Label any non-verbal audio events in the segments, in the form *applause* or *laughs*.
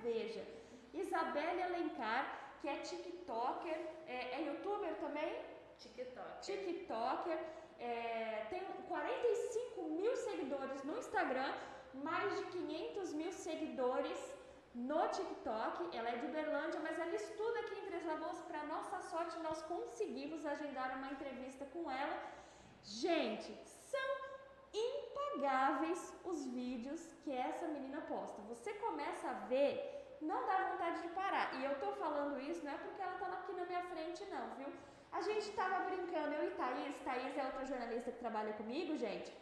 cerveja. Isabelle Alencar, que é TikToker, é, é youtuber também? TikTok. TikToker, é, tem 45 mil seguidores no Instagram, mais de 500 mil seguidores no TikTok. Ela é de Uberlândia, mas ela estuda aqui em Três Lagoas. Para nossa sorte, nós conseguimos agendar uma entrevista com ela. Gente, os vídeos que essa menina posta. Você começa a ver, não dá vontade de parar. E eu tô falando isso não é porque ela tá aqui na minha frente, não, viu? A gente tava brincando, eu e Thaís, Thaís é outra jornalista que trabalha comigo, gente.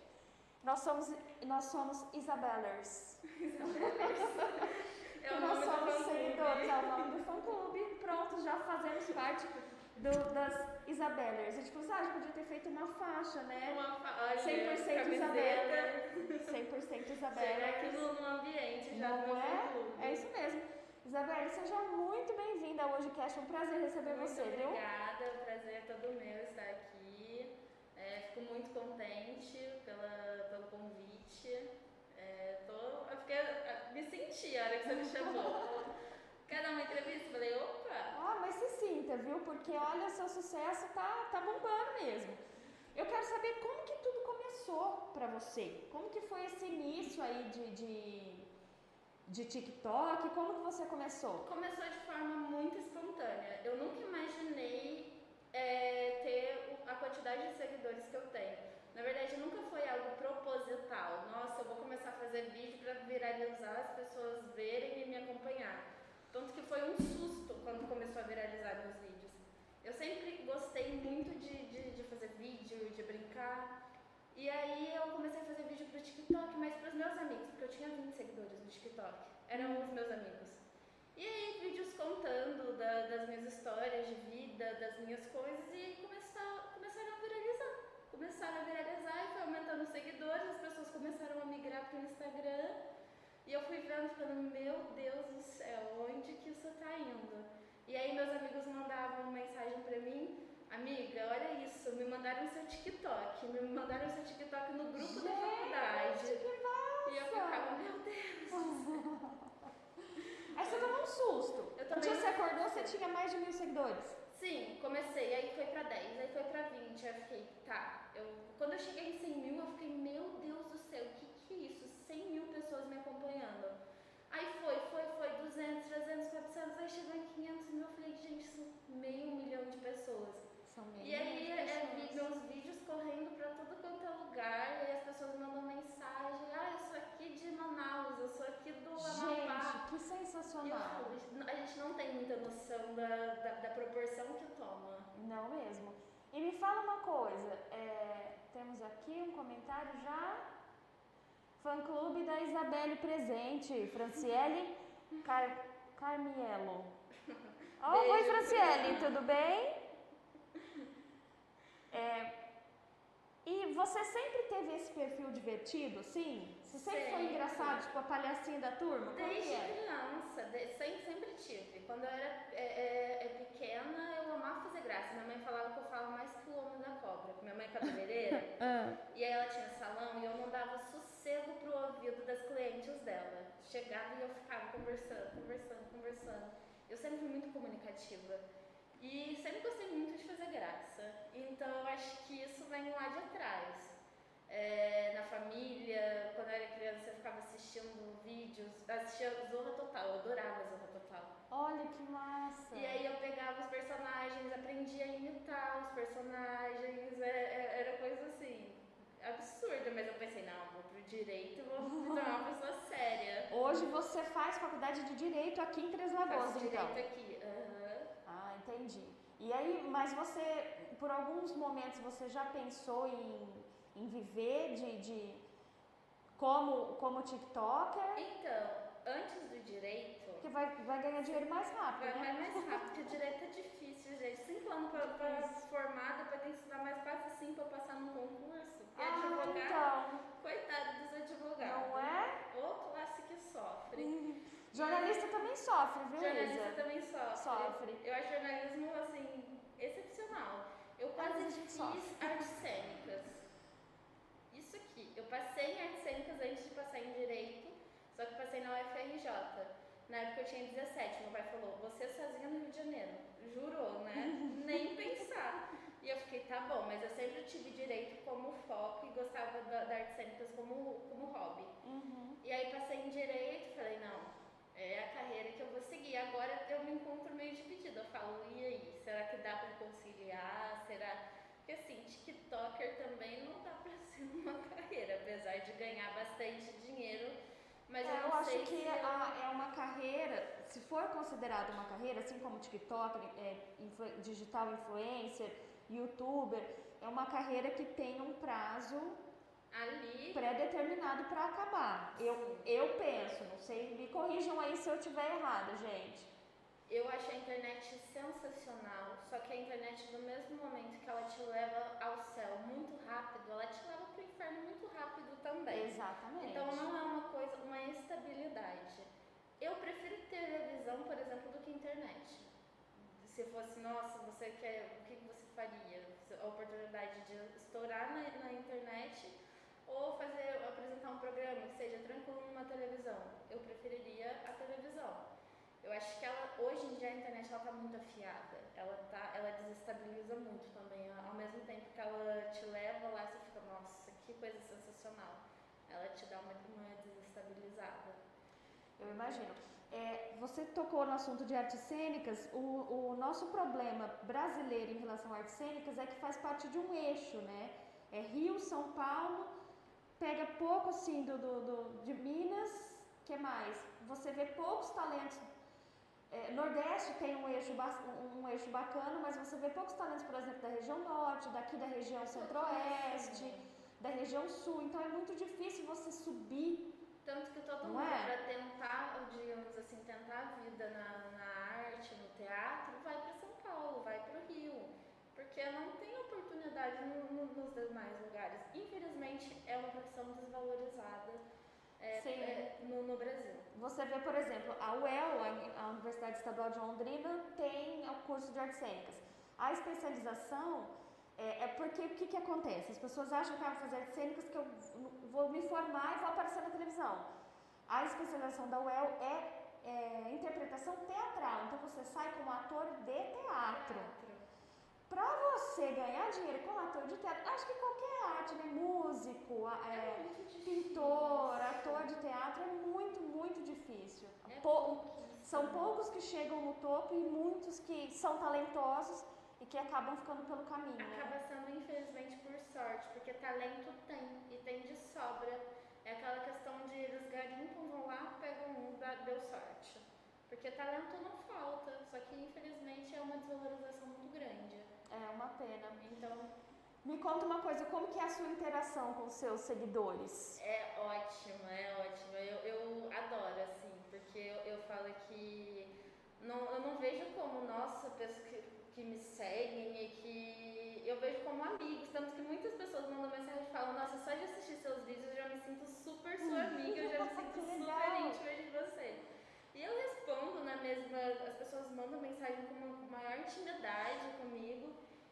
Nós somos, nós somos Isabellers. *laughs* Isabellers. *laughs* É nós somos seguidores, é o nome do fã clube. Pronto, já fazemos parte do, das Isabellers. A gente falou assim, ah, a gente podia ter feito uma faixa, né? Uma faixa. 100% Isabeller. 100% Isabeller. Chega aquilo no ambiente já Não é? É isso mesmo. Isabelle, seja muito bem-vinda ao Hoje Cast. É um prazer receber muito você, obrigada. viu? Obrigada, o prazer é todo meu estar aqui. É, fico muito contente pela, pelo convite. É, tô, eu fiquei, me senti a hora que você me chamou. *laughs* Quer dar uma entrevista? Falei, opa! Ah, mas se sinta, viu? Porque olha, o seu sucesso tá, tá bombando mesmo. Eu quero saber como que tudo começou para você. Como que foi esse início aí de, de, de TikTok? Como que você começou? Começou de forma muito espontânea. Eu nunca imaginei é, ter a quantidade de seguidores que eu tenho. Na verdade, nunca foi algo proposital. Nossa, eu vou começar a fazer vídeo para viralizar, as pessoas verem e me acompanhar. Tanto que foi um susto quando começou a viralizar meus vídeos. Eu sempre gostei muito de, de, de fazer vídeo, de brincar. E aí eu comecei a fazer vídeo pro TikTok, mas para os meus amigos, porque eu tinha 20 seguidores no TikTok. Eram os meus amigos. E aí vídeos contando da, das minhas histórias de vida, das minhas coisas, e começou, começaram a viralizar. Começaram a viralizar e foi aumentando os seguidores, as pessoas começaram a migrar pro Instagram. E eu fui vendo, ficando, meu Deus do céu, onde que isso tá indo? E aí meus amigos mandavam mensagem pra mim, amiga, olha isso, me mandaram seu TikTok, me mandaram seu TikTok no grupo Gente, da faculdade. Que massa. E eu ficava, meu Deus. Aí você tomou um susto. Eu um também dia você acordou, você tinha mais de mil seguidores. Sim, comecei, aí foi pra 10, aí foi pra 20, aí eu fiquei, tá. Eu, quando eu cheguei em 100 mil, eu fiquei, meu Deus do céu, o que que é isso? 100 mil pessoas me acompanhando. Aí foi, foi, foi, 200, 300, 400, aí chegou em 500 mil, eu falei, gente, são meio milhão de pessoas. São meio E aí é, vi meus vídeos correndo pra tudo quanto é lugar, e as pessoas mandam mensagem, ah, eu sou aqui de Manaus, eu sou aqui do Amapá. Gente, que eu sensacional. falo, a gente não tem muita noção da, da, da proporção que toma. Não mesmo. E me fala uma coisa, é, temos aqui um comentário já. Fã clube da Isabelle presente, Franciele Car Carmielo. *laughs* Oh, oi, Franciele, Fran. tudo bem? É, e você sempre teve esse perfil divertido, sim? Você sempre, foi Sempre. engraçado, tipo a palhacinha da turma? Como Desde que é? criança, de- sempre, sempre tive. Quando eu era é, é, é pequena, eu amava fazer graça. Minha mãe falava que eu falava mais que o homem da cobra. Minha mãe é cabeleireira. *laughs* Ah, E aí ela tinha salão e eu não dava sossego pro ouvido das clientes dela. Chegava e eu ficava conversando, conversando, conversando. Eu sempre fui muito comunicativa. E sempre gostei muito de fazer graça. Então eu acho que isso vem lá de atrás. É, na família, quando eu era criança, eu ficava assistindo vídeos, assistia Zorra Total, eu adorava Zorra Total. olha que massa. E aí eu pegava os personagens, aprendia a imitar os personagens, é- é- era coisa assim, absurda, mas eu pensei, não, vou pro direito e vou me *laughs* tornar uma pessoa séria. Hoje você faz faculdade de Direito aqui em Três Lagoas, Faço então. direito aqui. aham. Ah, entendi. E aí, mas você, por alguns momentos, você já pensou em, em viver de, de como, como TikToker? Então, antes do direito, Porque vai, vai ganhar dinheiro mais rápido, vai né? mais *laughs* rápido, porque direito é difícil, gente. Cinco anos pra, pra formar, depois tem que estudar mais quase cinco pra passar no concurso. Porque Ah, advogado, então, coitado dos advogados. não é? Ou classe que sofre. Jornalista também sofre, viu, Jornalista Isa? também sofre. Sofre. Eu acho jornalismo, assim, excepcional. Eu quase fiz sofre. artes cênicas. Eu passei em artes cênicas antes de passar em direito, só que passei na UFRJ. Na época eu tinha 17, meu pai falou, você sozinha no Rio de Janeiro. Jurou, né? *laughs* Nem pensar. E eu fiquei, tá bom, mas eu sempre tive direito como foco e gostava da, da artes cênicas como, como hobby. Uhum. E aí passei em direito, falei, não, é a carreira que eu vou seguir. Agora eu me encontro meio dividida. Eu falo, e aí, será que dá para conciliar? Será porque assim, TikToker também não dá pra *laughs* uma carreira, apesar de ganhar bastante dinheiro. Mas É, eu eu acho que se a- é uma carreira, se for considerada uma carreira, assim como TikTok, é, influ- digital influencer, youtuber, é uma carreira que tem um prazo ali pré-determinado para acabar. Eu, eu penso, não sei, me corrijam aí se eu estiver errada, gente. eu acho a internet sensacional, só que a internet no mesmo momento que ela te leva ao céu muito rápido, ela te leva pro inferno muito rápido também. Exatamente. Então não é uma coisa, uma estabilidade. Eu prefiro televisão, por exemplo, do que internet. Se fosse, nossa, você quer, o que você faria? A oportunidade de estourar na, na internet ou fazer, apresentar um programa que seja tranquilo numa televisão. Eu preferiria a televisão. Eu acho que ela, hoje em dia a internet ela tá muito afiada. Ela tá, ela desestabiliza muito também. Ao mesmo tempo que ela te leva lá, você fica, nossa, que coisa sensacional. Ela te dá uma, uma desestabilizada. Eu imagino. É, você tocou no assunto de artes cênicas. O, o nosso problema brasileiro em relação a artes cênicas é que faz parte de um eixo, né? É Rio, São Paulo, pega pouco assim do, do, do- de Minas, que mais? Você vê poucos talentos. É, Nordeste tem um eixo, um, um eixo bacana, mas você vê poucos talentos, por exemplo, da região norte, daqui da região centro-oeste, da região sul. Então é muito difícil você subir Tanto que todo mundo, é? para tentar, digamos assim, tentar a vida na, na arte, no teatro, vai para São Paulo, vai para o Rio. Porque não tem oportunidade no- no- nos demais lugares. Infelizmente, é uma profissão desvalorizada é, é, no, no Brasil. Você vê, por exemplo, a UEL, a- Universidade Estadual de Londrina, tem o curso de artes cênicas. A especialização é, é porque o que, que acontece? As pessoas acham que ah, vou fazer artes cênicas que eu vou me formar e vou aparecer na televisão. A especialização da UEL é, é interpretação teatral, então você sai como ator de teatro. Para você ganhar dinheiro como ator de teatro, acho que qualquer arte, né? Músico, é, É pintor, ator de teatro é muito, muito difícil. É Pou- são poucos que chegam no topo e muitos que são talentosos e que acabam ficando pelo caminho. né? Acaba sendo, infelizmente, por sorte, porque talento tem, e tem de sobra. É aquela questão de eles garimpam, vão lá, pegam um, deu sorte. Porque talento não falta, só que infelizmente é uma desvalorização muito grande. É uma pena. Então Me conta uma coisa, como que é a sua interação com os seus seguidores? é ótima, é ótima. Eu, eu adoro, assim, porque eu, eu falo que não, eu não vejo como, nossa, pessoas que, que me seguem e que eu vejo como amigos. Tanto que muitas pessoas mandam mensagem e falam, nossa, só de assistir seus vídeos eu já me sinto super sua *laughs* amiga, eu já me sinto super íntima de você. E eu respondo na mesma, as pessoas mandam mensagem com uma maior intimidade comigo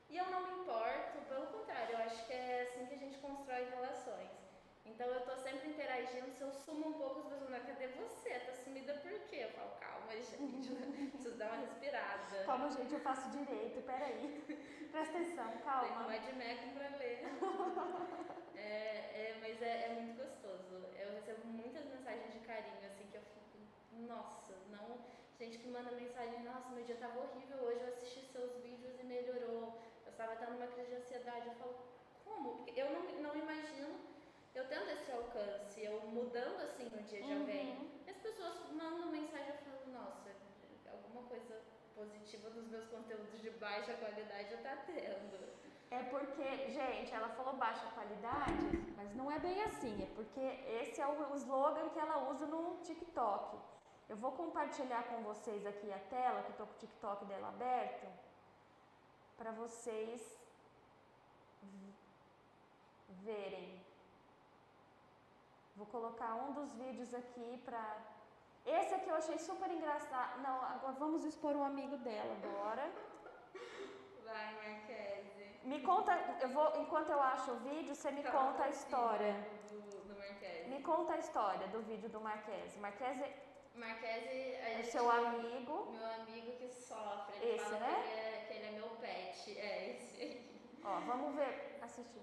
e eu não me importo, pelo contrário, eu acho que é assim que a gente constrói relações. Então eu tô sempre interagindo, se eu sumo um pouco, as pessoas, "Mas cadê você? Tá sumida por quê? Eu falo, calma, *laughs* gente, preciso dar uma respirada. Calma, gente, eu faço direito, peraí. *laughs* Presta atenção, Tem calma. um Edmecum pra ler. *laughs* É, é, mas é, é muito gostoso. Eu recebo muitas mensagens de carinho, assim, que eu fico, nossa, não. Gente que manda mensagem, nossa, meu dia tava horrível hoje, eu assisti seus vídeos e melhorou. Eu estava tendo uma crise de ansiedade. Eu falo, como? Porque eu não, não imagino eu tendo esse alcance, eu mudando assim no dia de alguém. Uhum. E as pessoas mandam mensagem e falam, nossa, alguma coisa positiva dos meus conteúdos de baixa qualidade já tá tendo. É porque, gente, ela falou baixa qualidade, mas não é bem assim. É porque esse é o slogan que ela usa no TikTok. Eu vou compartilhar com vocês aqui a tela, que eu tô com o TikTok dela aberto, para vocês verem. Vou colocar um dos vídeos aqui pra. Esse aqui eu achei super engraçado. Não, agora vamos expor um amigo dela agora. Vai, Marquese. Me conta, eu vou, enquanto eu acho o vídeo, você me Tá, conta a sim, história. Do, do Marquese. Me conta a história do vídeo do Marquese. Marquese Marquese, é seu amigo. meu amigo que sofre. Ele Esse, fala né? que, ele é, que ele é meu pet. É, esse. Ó, vamos ver, assistir.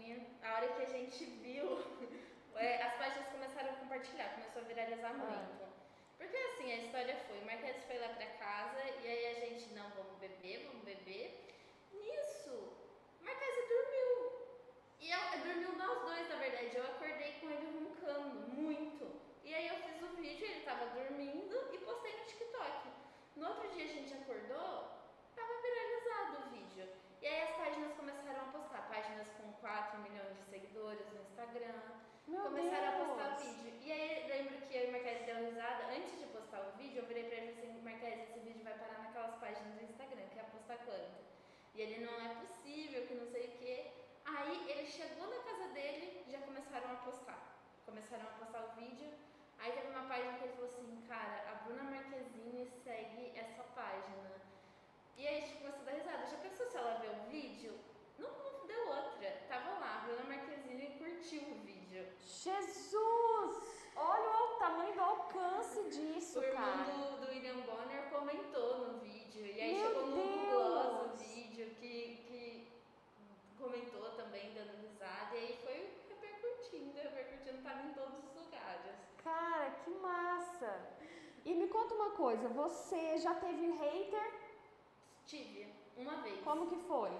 A hora que a gente viu, *laughs* é, as páginas começaram a compartilhar, começou a viralizar muito. Porque assim, a história foi, o Marquez foi lá pra casa e aí a gente, não, vamos beber, vamos beber. Nisso, o Marquez dormiu. E eu, dormiu nós dois, na verdade. Eu acordei com ele roncando muito. E aí eu fiz o vídeo, ele tava dormindo e postei no TikTok. No outro dia a gente acordou, tava viralizado o vídeo. E aí as páginas começaram a postar, páginas com 4 milhões de seguidores no Instagram, Meu começaram Deus. a postar vídeo. E aí lembro que eu e o Marquese deu risada, antes de postar o vídeo, eu virei pra ele assim, Marquese, esse vídeo vai parar naquelas páginas do Instagram, que é postar quanto? E ele, não é possível, que não sei o quê. Aí ele chegou na casa dele, já começaram a postar. Começaram a postar o vídeo. Aí teve uma página que ele falou assim, cara, a Bruna Marquezine segue essa página. E aí começou a dar risada. Já pensou se ela vê o vídeo? Não, não deu outra. Tava lá, a Bruna Marquezine curtiu o vídeo. Jesus! Olha o tamanho do alcance disso, o irmão cara. do, do William Bonner comentou no vídeo. E aí Meu chegou no Google o vídeo que, que comentou também, dando risada. E aí foi repercutindo, repercutindo, tava em todos os lugares. Cara, que massa! E me conta uma coisa, você já teve hater? Tive, uma vez. Como que foi?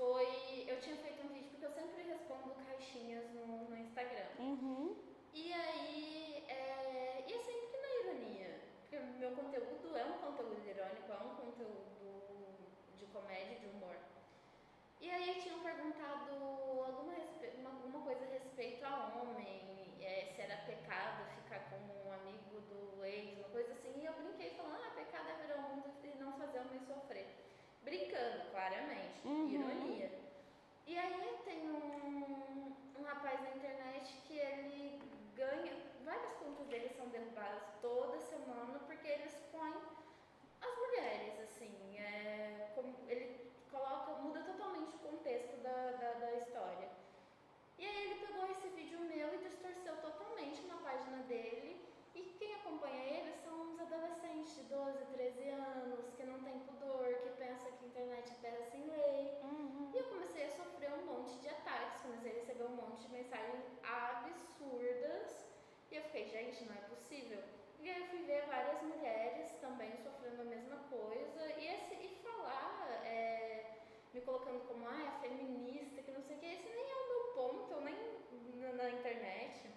Foi. Eu tinha feito um vídeo porque eu sempre respondo caixinhas no, no Instagram. Uhum. E aí, é, e é sempre na ironia. Porque meu conteúdo é um conteúdo irônico, é um conteúdo de comédia, de humor. E aí tinham perguntado alguma, alguma coisa a respeito a homem, é, se era pecado ficar com um amigo do ex, uma coisa assim, e eu brinquei falando, ah, pecado é ver o mundo e não fazer o homem sofrer. Brincando, claramente, Uhum. ironia. E aí tem um, um rapaz na internet que ele ganha, várias contas dele são derrubadas toda semana porque ele expõe as mulheres, assim, é, ele coloca, muda totalmente o contexto da, da, da história. E aí ele pegou e distorceu totalmente na página dele. E quem acompanha ele são uns adolescentes de 12, 13 anos, que não tem pudor, que pensa que a internet é terra sem lei. Uhum. E eu comecei a sofrer um monte de ataques, comecei a receber um monte de mensagens absurdas. E eu fiquei, gente, não é possível. E aí eu fui ver várias mulheres também sofrendo a mesma coisa. E, esse, e falar, é, me colocando como, ah, é feminista, que não sei o que, esse nem é o meu ponto, eu nem na, na internet.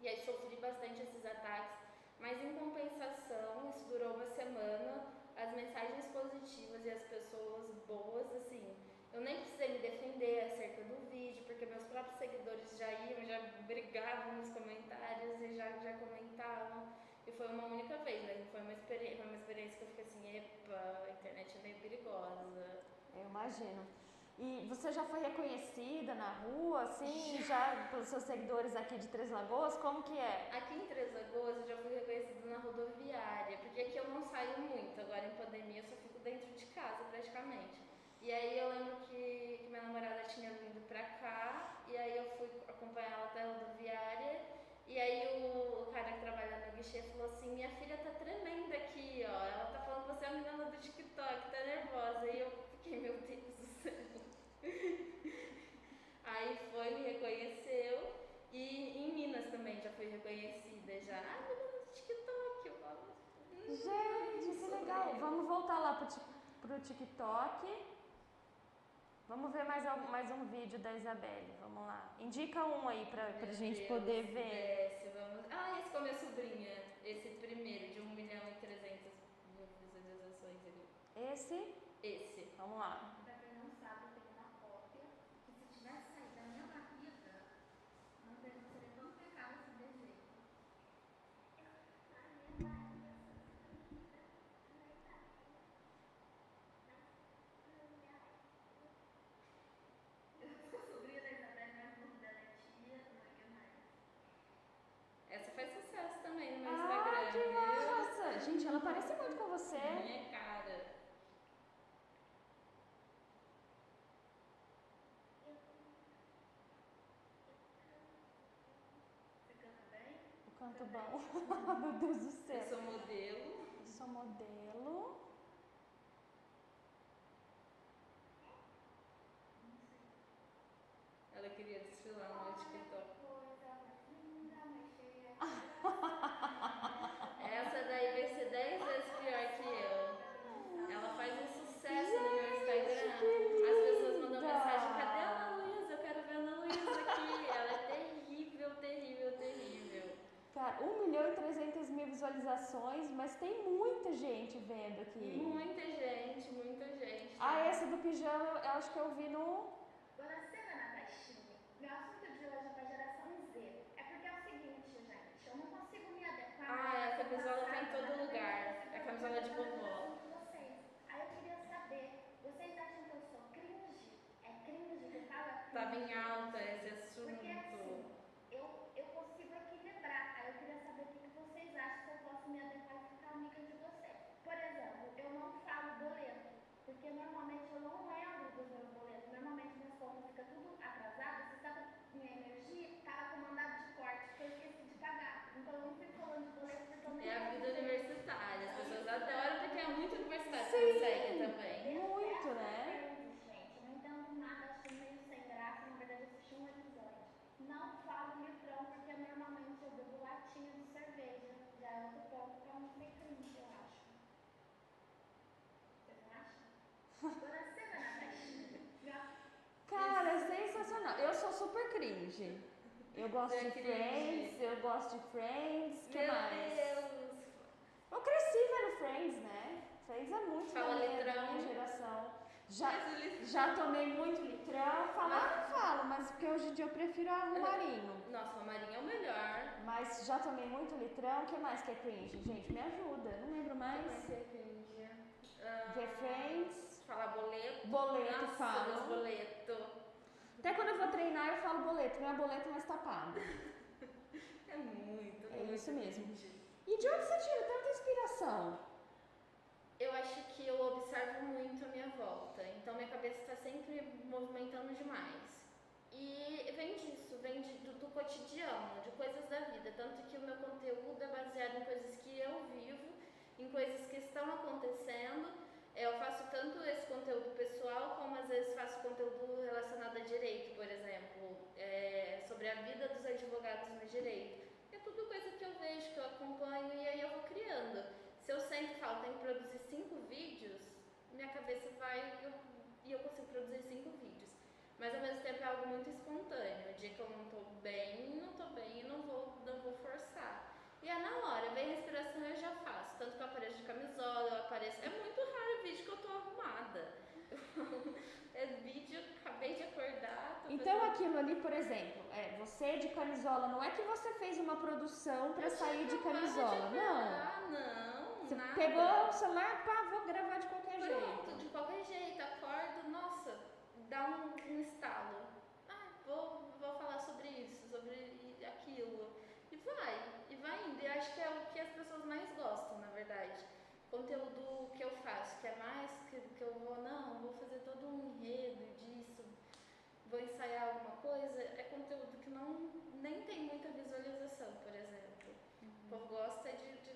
E aí sofri bastante esses ataques. Mas em compensação, isso durou uma semana, as mensagens positivas e as pessoas boas, assim, eu nem precisei me defender acerca do vídeo, seguidores já iam, já brigavam nos comentários e já, já comentavam. E foi uma única vez, mas foi uma, experiência, foi uma experiência que eu fiquei assim, epa, a internet é meio perigosa. Eu imagino. E você já foi reconhecida na rua, assim, já pelos seus seguidores aqui de Três Lagoas? Como que é? Aqui em Três Lagoas eu já fui reconhecida na rodoviária, porque aqui eu não saio muito, agora em pandemia eu só fico dentro de casa praticamente. E aí eu lembro que, que minha namorada tinha vindo pra cá, e aí eu fui acompanhar ela até a rodoviária, e aí o, o cara que trabalha no guichê falou assim, minha filha tá tremenda aqui, ó, ela tá falando que você é a menina do TikTok, tá nervosa. E eu fiquei, meu Deus do céu. *laughs* Aí foi, me reconheceu, e em Minas também já fui reconhecida, já, ah, menina do TikTok, eu falo... Hum, Gente, que legal, vamos voltar lá pro TikTok pro TikTok ver mais, mais um vídeo da Isabelle. Vamos lá. Indica um aí pra, pra Meu gente Deus, poder ver. Desce, vamos... Ah, esse com a minha sobrinha. Esse primeiro, de 1 milhão e 300 mil visualizações ali. Esse, Esse. vamos lá. Pra quem não sabe, eu tenho uma cópia que se tivesse saído da minha barriga, não teria seria tão pecado esse desejo. Eu sou sobrinha da Isabel, mas não dela é tia, não é que mais. Essa faz sucesso também no meu Ah, Instagram. que viu? massa! Gente, ela parece muito com você. Minha cara. Você canta bem? O canto bom. *laughs* Meu Deus do céu. Eu sou modelo. Eu sou modelo. Ela queria desfilar no TikTok. Coisa mais linda, mais cheia. Essa daí vai ser 10 vezes pior que eu. Ela faz um sucesso no meu Instagram. que As pessoas mandam linda! mensagem: cadê a Ana Luísa? Eu quero ver a Ana Luísa aqui. Ela é terrível, terrível, terrível. Cara, 1 milhão e 300 mil visualizações, mas tem muita gente vendo aqui. Muita gente, muita gente. Ah, essa do pijama, eu acho que eu vi no. Dona Cena Natashinha, meu assunto de hoje é para a geração Z. É porque é o seguinte, gente, eu não consigo me adequar. Ah, a camisola tá em todo na lugar. É a camisola de vovó. Aí eu queria saber, vocês acham que eu sou cringe? É cringe que fala? Tava em alta esse Porque assim, assunto. eu, eu consigo equilibrar. Aí eu queria saber o que que vocês acham se eu posso me adequar e ficar amiga de vocês. Por exemplo, eu não falo boleto, porque normalmente eu não lembro dos meus boletos. Normalmente minhas contas ficam tudo atrasadas. Você sabe minha energia estava com mandado de corte, que eu esqueci de pagar. Então eu não fico falando de boleto porque eu não É a vida lembro. universitária. As pessoas adoram porque é muito universitário Sim. que segue também. Muito, né? Gente, eu não entendo nada, acho meio sem graça. Na verdade, eu assisti um episódio. Não falo litrão, porque normalmente eu bebo latinha de cerveja. Já é outro ponto pra não ser cringe, eu acho. Vocês não acham? Dona Cena na caixinha. Cara, é sensacional. Eu sou super cringe. Eu gosto de. Friends, eu gosto de Friends. que Meu mais? Deus! Eu cresci vendo Friends, né? Friends é muito Fala da minha, litrão. da minha geração. Já, Mas já tomei muito litrão. Falar não falo, mas porque hoje em dia eu prefiro a *laughs* Marinho. Nossa, o Marinho é o melhor. Mas já tomei muito litrão. O que mais que é cringe? Gente, me ajuda. Não lembro mais. Mas é cringe. Ah, Ver Friends. Falar boleto. Boleto, Nossa, falo. meus boleto. Até quando eu vou treinar, eu falo boleto. Meu boleto mais tapado. *laughs* É muito, É muito isso mesmo. E de onde você tira tanta inspiração? Eu acho que eu observo muito a minha volta, então minha cabeça está sempre movimentando demais. E vem disso, vem de- do, do cotidiano, de coisas da vida. Tanto que o meu conteúdo é baseado em coisas que eu vivo, em coisas que estão acontecendo. Eu faço tanto esse conteúdo pessoal, como às vezes faço conteúdo relacionado a direito, por exemplo, é, sobre a vida dos advogados no direito. É tudo coisa que eu vejo, que eu acompanho e aí eu vou criando. Se eu sempre falo, tenho que produzir cinco vídeos, minha cabeça vai eu- e eu consigo produzir cinco vídeos. Mas ao mesmo tempo é algo muito espontâneo. O dia que eu não tô bem, não tô bem e não vou, não vou forçar. E é na hora, vem a inspiração eu já faço. Tanto que eu apareço de camisola, eu apareço. É muito raro o vídeo que eu tô arrumada. é vídeo, acabei de acordar. tô Então fazendo- aquilo ali, por exemplo, é você de camisola, não é que você fez uma produção pra Eu sair de camisola, de não. Não, Você nada. pegou o celular, pá, vou gravar de qualquer Pronto, jeito. de qualquer jeito, acordo, nossa, dá um, um estalo. Ah, vou, vou falar sobre isso, sobre aquilo. E vai, e vai indo. E acho que é o que as pessoas mais gostam, na verdade. Conteúdo que eu faço, que é mais que, que eu vou, não, vou fazer todo um enredo disso, vou ensaiar alguma coisa, é conteúdo que não nem tem muita visualização, por exemplo. O povo gosta de, de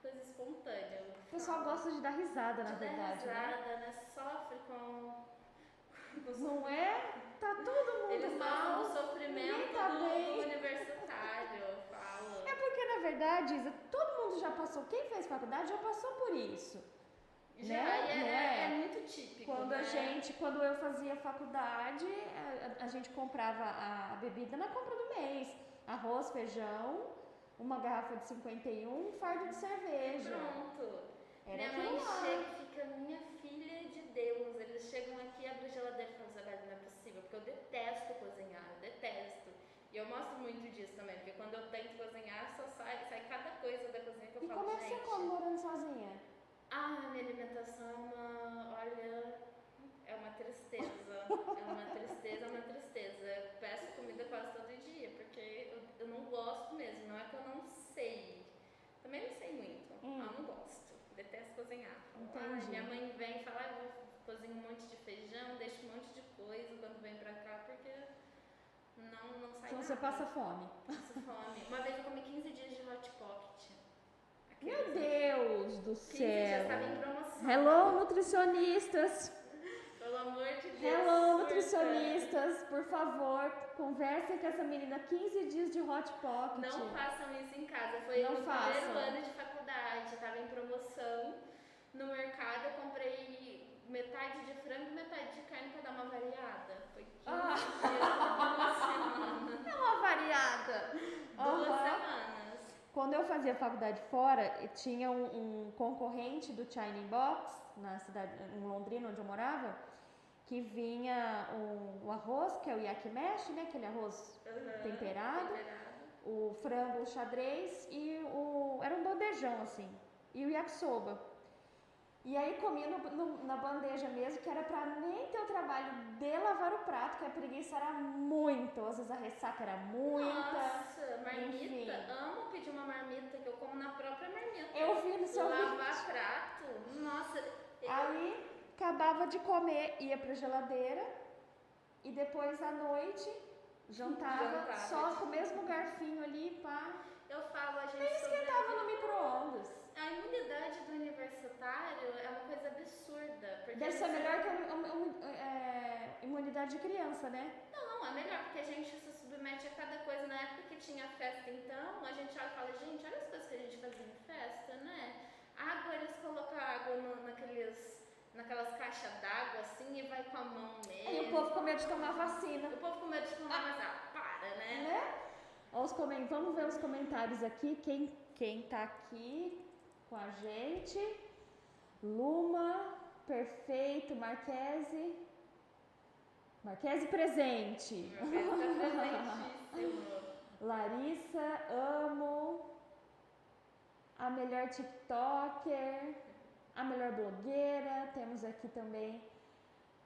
coisa espontânea. O pessoal gosta de dar risada, na De dar verdade, né? risada, né? Sofre com. *laughs* Não é? Tá todo mundo Eles mal. do sofrimento tá do, do universitário, eu falo. É porque, na verdade, Isa, todo mundo já passou. Quem fez faculdade já passou por isso. Já, Né? e é, Não é- é? é muito típico. Quando a né? gente, quando eu fazia faculdade, a, a- a gente comprava a, a bebida na compra do mês. Arroz, feijão, uma garrafa de 51, um fardo de cerveja. Pronto. Era Minha mãe chega e fica, minha filha de Deus. Eles chegam aqui e abrem a geladeira e falam, Isabela, não é possível, porque eu detesto cozinhar, eu detesto. E eu mostro muito disso também, porque quando eu tento cozinhar, só sai, sai cada coisa da cozinha que eu E falo, como é que você come morando sozinha? Ah, minha alimentação é uma. Olha. É uma tristeza. É uma tristeza, é uma tristeza. Eu peço comida quase todo dia, porque eu, eu não gosto mesmo. Não é que eu não sei. Também não sei muito. Hum. Eu não gosto. Detesto cozinhar. Ah, Entendi. minha mãe vem e fala, ah, eu vou cozinho um monte de feijão, deixo um monte de coisa quando vem pra cá, porque não, não sai Então nada. você passa fome. Passo fome. Uma vez eu comi 15 dias de hot pocket. Meu Deus do 15 dias céu. estava em promoção. Hello, nutricionistas. Pelo amor de Deus. Hello, nutricionistas. Por favor, conversem com essa menina 15 dias de hot pocket. Não façam isso em casa. Foi Não no façam. primeiro ano de faculdade. Estava em promoção no mercado. Eu comprei metade de frango e metade de carne para dar uma variada. Foi 15 Ah. dias, duas *laughs* semanas. É uma variada. Duas Aham. semanas. Quando eu fazia faculdade fora, tinha um, um concorrente do China Box, na cidade, em Londrina, onde eu morava, que vinha o, o arroz, que é o yakimeshi, né? Aquele arroz Uhum. Temperado. Temperado. o frango xadrez e o. Era um bandejão assim. E o yakisoba. E aí comia no- no- na bandeja mesmo, que era pra nem ter o trabalho de lavar o prato, que a preguiça era muito. Às vezes a ressaca era muita. Nossa, marmita. enfim. Amo pedir uma marmita que eu como na própria marmita. Eu vi no seu vídeo. Lavar prato. Nossa. eu- Aí acabava de comer, ia pra geladeira e depois à noite jantava, Jantava. só com o mesmo garfinho ali, pá. Eu falo, a gente Nem esquentava no micro-ondas. A imunidade do universitário é uma coisa absurda. Porque Deve ser melhor que a imu- imu- é, imunidade de criança, né? Não, é melhor, porque a gente se submete a cada coisa. Na época que tinha festa, então, a gente olha e fala, gente, olha as coisas que a gente fazia em festa, né? Água, eles colocam água no- naqueles, naquelas caixas d'água, assim, e vai com a mão mesmo. E o povo com medo de tomar vacina. O povo com medo de tomar, mas ah, para, né? Né? Ó, os comen- Vamos ver os comentários aqui. Quem, quem tá aqui com a gente? Luma, perfeito, Marquese. Marquese presente. Tá. Larissa, amo. A melhor TikToker. A melhor blogueira. Temos aqui também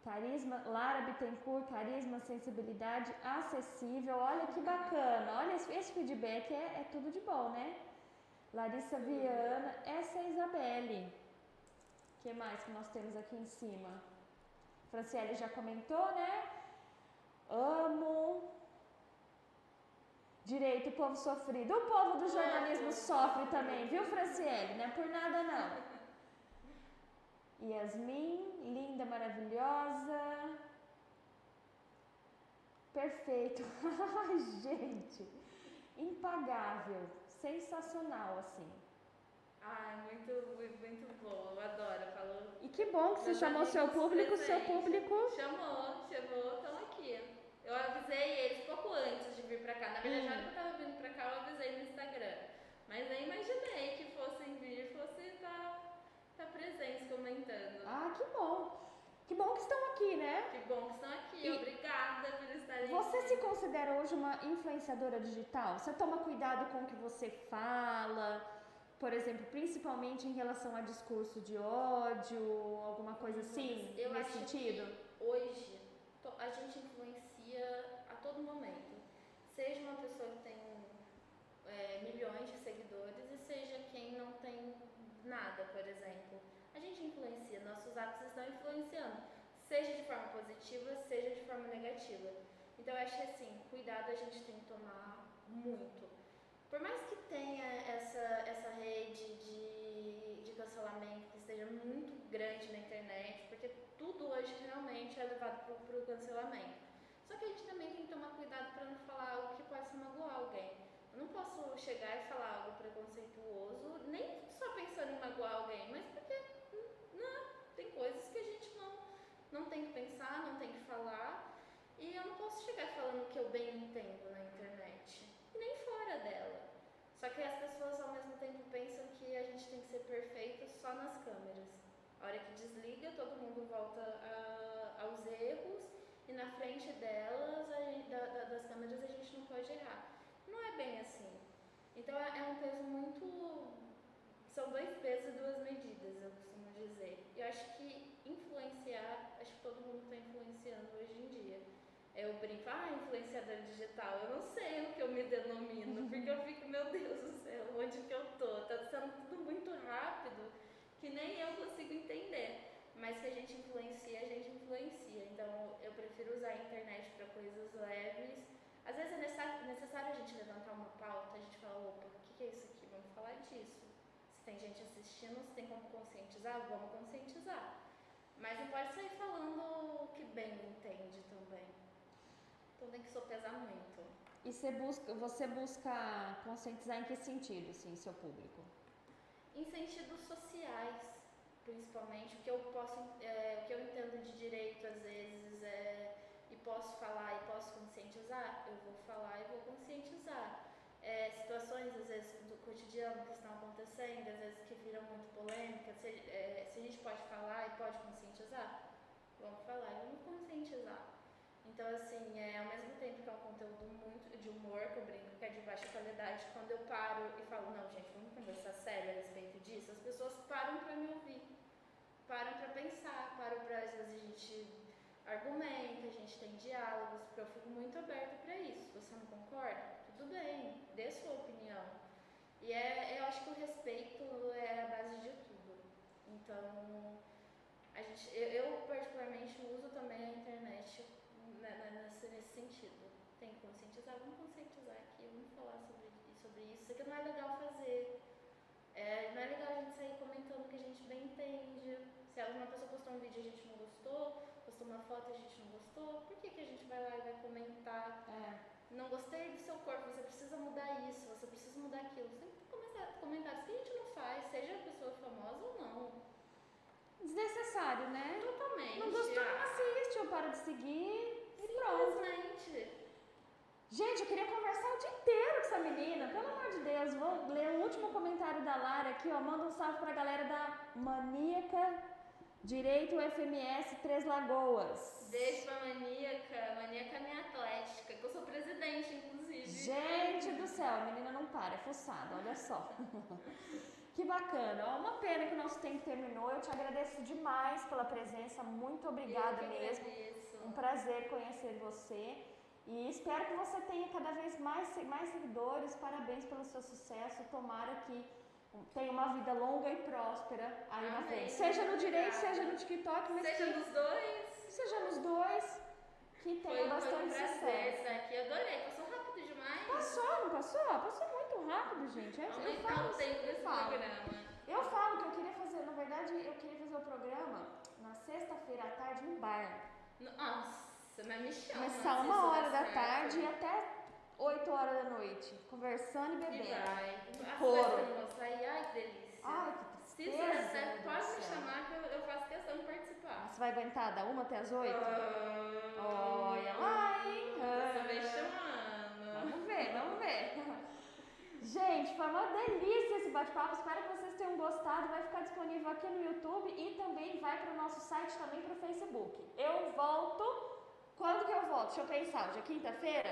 carisma. Lara Bittencourt, carisma, sensibilidade, acessível. Olha que bacana. Olha, esse, esse feedback é, é tudo de bom, né? Larissa Viana. Essa é a Isabelle. O que mais que nós temos aqui em cima? Franciele já comentou, né? Amo. Direito, o povo sofrido. O povo do jornalismo sofre também, viu, Franciele? Não é por nada, não. Yasmin, linda, maravilhosa. Perfeito. *laughs* Ai, gente. Impagável. Sensacional, assim. Ai, muito, muito, bom. Eu adoro. Eu falo, E que bom que você chamou seu público, seu presentes. público. Chamou, chamou, estão aqui. Eu avisei eles pouco antes de vir pra cá. Na verdade, na hora que eu tava vindo pra cá, eu avisei no Instagram. Mas nem imaginei que fossem vir, fosse estar tá, presentes comentando. Ah, que bom. Que bom que estão aqui, né? Que bom que estão aqui. E- Obrigada por estarem Você aqui. se considera hoje uma influenciadora digital? Você toma cuidado com o que você fala? Por exemplo, principalmente em relação a discurso de ódio, alguma coisa assim, Eu nesse acho sentido? que hoje a gente influencia a todo momento. Seja uma pessoa que tem é, milhões de seguidores e seja quem não tem nada, por exemplo. A gente influencia, nossos atos estão influenciando, seja de forma positiva, seja de forma negativa. Então eu acho que assim, cuidado a gente tem que tomar muito. Por mais que tenha essa, essa rede de, de cancelamento que esteja muito grande na internet, porque tudo hoje realmente é levado para o cancelamento. Só que a gente também tem que tomar cuidado para não falar algo que possa magoar alguém. Eu não posso chegar e falar algo preconceituoso, nem só pensando em magoar alguém, mas porque, né, coisas que a gente não, não tem que pensar, não tem que falar. E eu não posso chegar falando que eu bem entendo na internet, nem fora dela. Só que as pessoas ao mesmo tempo pensam que a gente tem que ser perfeito só nas câmeras. A hora que desliga, todo mundo volta a, aos erros e na frente delas, gente, da, da, das câmeras, a gente não pode errar. Não é bem assim. Então é, é um peso muito. São dois pesos e duas medidas, eu costumo dizer. Eu acho que influenciar, acho que todo mundo está influenciando hoje brinco, ah, influenciadora digital, eu não sei o que eu me denomino, porque eu fico, meu Deus do céu, onde que eu tô? Tá sendo tudo muito rápido, que nem eu consigo entender. Mas que a gente influencia, a gente influencia. Então eu prefiro usar a internet para coisas leves. Às vezes é necessário a gente levantar uma pauta, a gente fala, opa, o que, que é isso aqui? Vamos falar disso. Se tem gente assistindo, se tem como conscientizar, vamos conscientizar. Mas não pode sair falando o que bem entende também. Então tem que sopesar muito. E você busca, você busca conscientizar em que sentido, assim, seu público? Em sentidos sociais, principalmente. O que eu posso, é, o que eu entendo de direito às vezes é, e posso falar e posso conscientizar, eu vou falar e vou conscientizar. É, situações às vezes do cotidiano que estão acontecendo, às vezes que viram muito polêmica, se, é, se a gente pode falar e pode conscientizar, vamos falar e vamos conscientizar. Então, assim, é, ao mesmo tempo que é um conteúdo muito de humor, que eu brinco que é de baixa qualidade, quando eu paro e falo, não, gente, vamos conversar sério a respeito disso, as pessoas param para me ouvir, param para pensar, param para, às vezes, a gente argumenta, a gente tem diálogos, porque eu fico muito aberta para isso. Você não concorda? Tudo bem, dê sua opinião. E é, eu acho que o respeito é a base de tudo. Então, a gente, eu, eu particularmente uso também a internet nesse, nesse sentido. Tem que conscientizar, vamos conscientizar aqui, vamos falar sobre, sobre isso. Isso aqui não é legal fazer. É, não é legal a gente sair comentando que a gente bem entende. Se alguma pessoa postou um vídeo e a gente não gostou, postou uma foto e a gente não gostou, por que, que a gente vai lá e vai comentar? É. Não gostei do seu corpo, você precisa mudar isso, você precisa mudar aquilo. Sempre tem comentários que a gente não faz, seja a pessoa famosa ou não. Desnecessário, né? Totalmente. Não gostou, não assiste, ou para de seguir. Pronto. Gente, eu queria conversar o dia inteiro com essa menina. Pelo amor de Deus, vou ler o último comentário da Lara aqui, ó. Manda um salve pra galera da Maníaca Direito FMS Três Lagoas. Beijo pra Maníaca. Maníaca é minha atlética, que eu sou presidente, inclusive. Gente do céu, a menina não para, é forçada, olha só. *laughs* que bacana. Ó, uma pena que o nosso tempo terminou. Eu te agradeço demais pela presença. Muito obrigada mesmo. Agradeço. Um prazer conhecer você e espero que você tenha cada vez mais, mais seguidores. Parabéns pelo seu sucesso. Tomara que tenha uma vida longa e próspera aí Amém. na frente. Seja no direito, seja no TikTok, mas Seja que, dos dois. seja nos dois, que tenha Foi, foi bastante um prazer sucesso. aqui. Adorei. Passou rápido demais. Passou, não passou? Passou muito rápido, gente. Eu, eu falo, tempo desse falo. programa. Eu falo que eu queria fazer, na verdade, eu queria fazer o programa na sexta-feira à tarde no bar. Nossa, mas me chama. Começar se uma hora da certo. tarde e até 8 horas da noite, conversando e E bebendo. vai. As mostrar aí, ai que delícia. Ai, que Se isso tristeza, certo, pode me chamar que eu, eu faço questão de participar. Você vai aguentar da 1 até as 8? Ah, Olha lá, hein? Você me Ah. chamando. Vamos ver, vamos ver. Gente, foi uma delícia esse bate-papo. Espero que vocês tenham gostado. Vai ficar disponível aqui no YouTube e também vai para o nosso site, também para o Facebook. Eu volto. Quando que eu volto? Deixa eu pensar. Hoje é quinta-feira?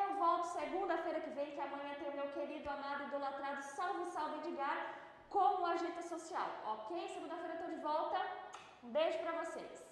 Eu volto segunda-feira que vem, que amanhã tem o meu querido, amado, idolatrado, salve, salve Edgar, com o Agita Social, ok? Segunda-feira eu tô de volta. Um beijo para vocês.